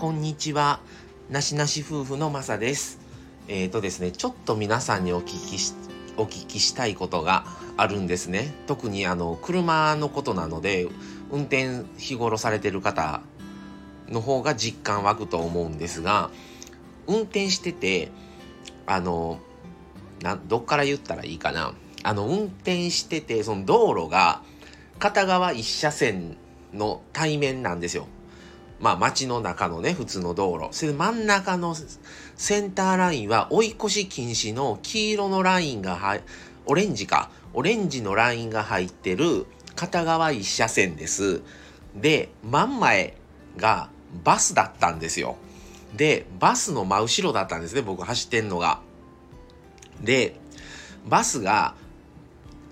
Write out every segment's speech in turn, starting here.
こんにちは。なしなし夫婦のまさです。えっ、ー、とですね、ちょっと皆さんにお聞きし、お聞きしたいことがあるんですね。特にあの、車のことなので、運転日頃されてる方の方が実感湧くと思うんですが、運転してて、あの、な、どっから言ったらいいかな。あの、運転してて、その道路が片側一車線の対面なんですよ。まあ街の中のね、普通の道路。それで真ん中のセンターラインは追い越し禁止の黄色のラインが入、オレンジか。オレンジのラインが入ってる片側一車線です。で、真ん前がバスだったんですよ。で、バスの真後ろだったんですね、僕走ってんのが。で、バスが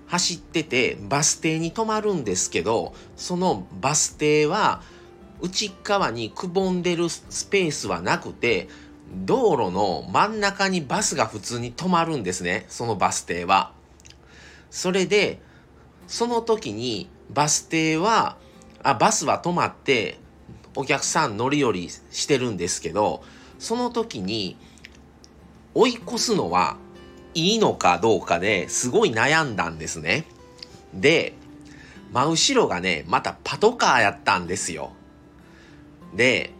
走っててバス停に止まるんですけど、そのバス停は内側にくぼんでるスペースはなくて、道路の真ん中にバスが普通に止まるんですね。そのバス停は。それで、その時にバス停は、あ、バスは止まって、お客さん乗り降りしてるんですけど、その時に追い越すのはいいのかどうかですごい悩んだんですね。で、真後ろがね、またパトカーやったんですよ。で、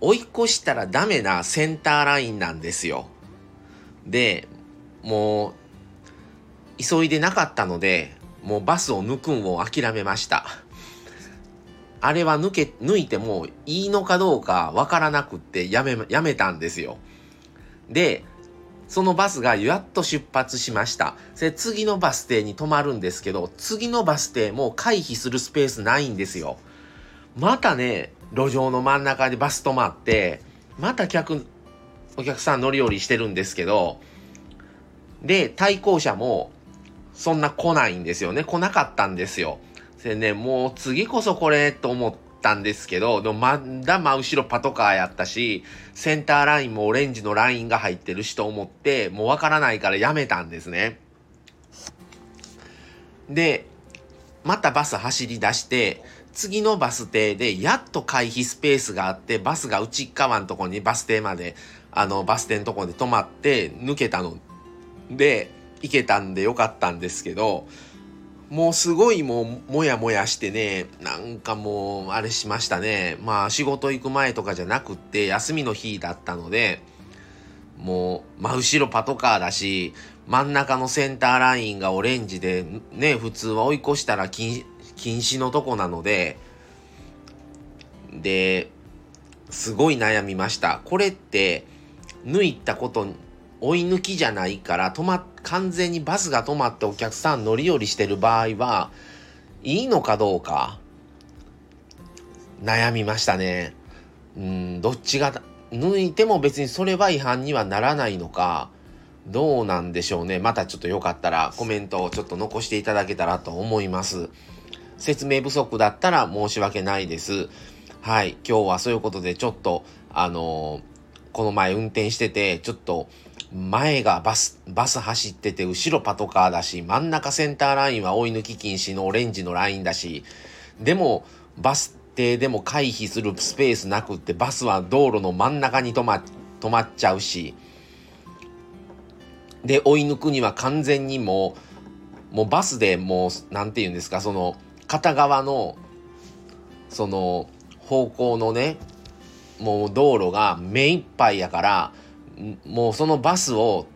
追い越したらダメなセンターラインなんですよ。で、もう、急いでなかったので、もうバスを抜くんを諦めました。あれは抜け、抜いてもいいのかどうかわからなくってやめ、やめたんですよ。で、そのバスがやっと出発しました。で、次のバス停に止まるんですけど、次のバス停も回避するスペースないんですよ。またね、路上の真ん中でバス止まって、また客、お客さん乗り降りしてるんですけど、で、対向車も、そんな来ないんですよね。来なかったんですよ。でね、もう次こそこれと思ったんですけど、でもまだ真後ろパトカーやったし、センターラインもオレンジのラインが入ってるしと思って、もうわからないからやめたんですね。で、またバス走り出して、次のバス停でやっと回避スペースがあって、バスが内側のとこにバス停まで、あの、バス停のとこで止まって抜けたので、行けたんでよかったんですけど、もうすごいもうもやもやしてね、なんかもうあれしましたね。まあ仕事行く前とかじゃなくって休みの日だったので、もう真後ろパトカーだし、真ん中のセンターラインがオレンジで、ね、普通は追い越したら禁止のとこなので、で、すごい悩みました。これって、抜いたこと、追い抜きじゃないから、止ま、完全にバスが止まってお客さん乗り降りしてる場合は、いいのかどうか、悩みましたね。うん、どっちが、抜いても別にそれは違反にはならないのか、どうなんでしょうね。またちょっとよかったらコメントをちょっと残していただけたらと思います。説明不足だったら申し訳ないです。はい。今日はそういうことでちょっと、あのー、この前運転してて、ちょっと前がバス、バス走ってて、後ろパトカーだし、真ん中センターラインは追い抜き禁止のオレンジのラインだし、でも、バス停でも回避するスペースなくって、バスは道路の真ん中に止ま、止まっちゃうし、で、追い抜くには完全にもう、もうバスでもう、なんて言うんですか、その、片側の、その、方向のね、もう道路が目いっぱいやから、もうそのバスを、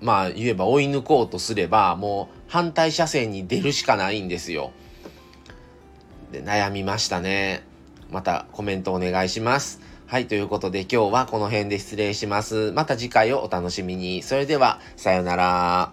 まあ言えば追い抜こうとすれば、もう反対車線に出るしかないんですよ。で、悩みましたね。またコメントお願いします。はい、ということで今日はこの辺で失礼します。また次回をお楽しみに。それでは、さようなら。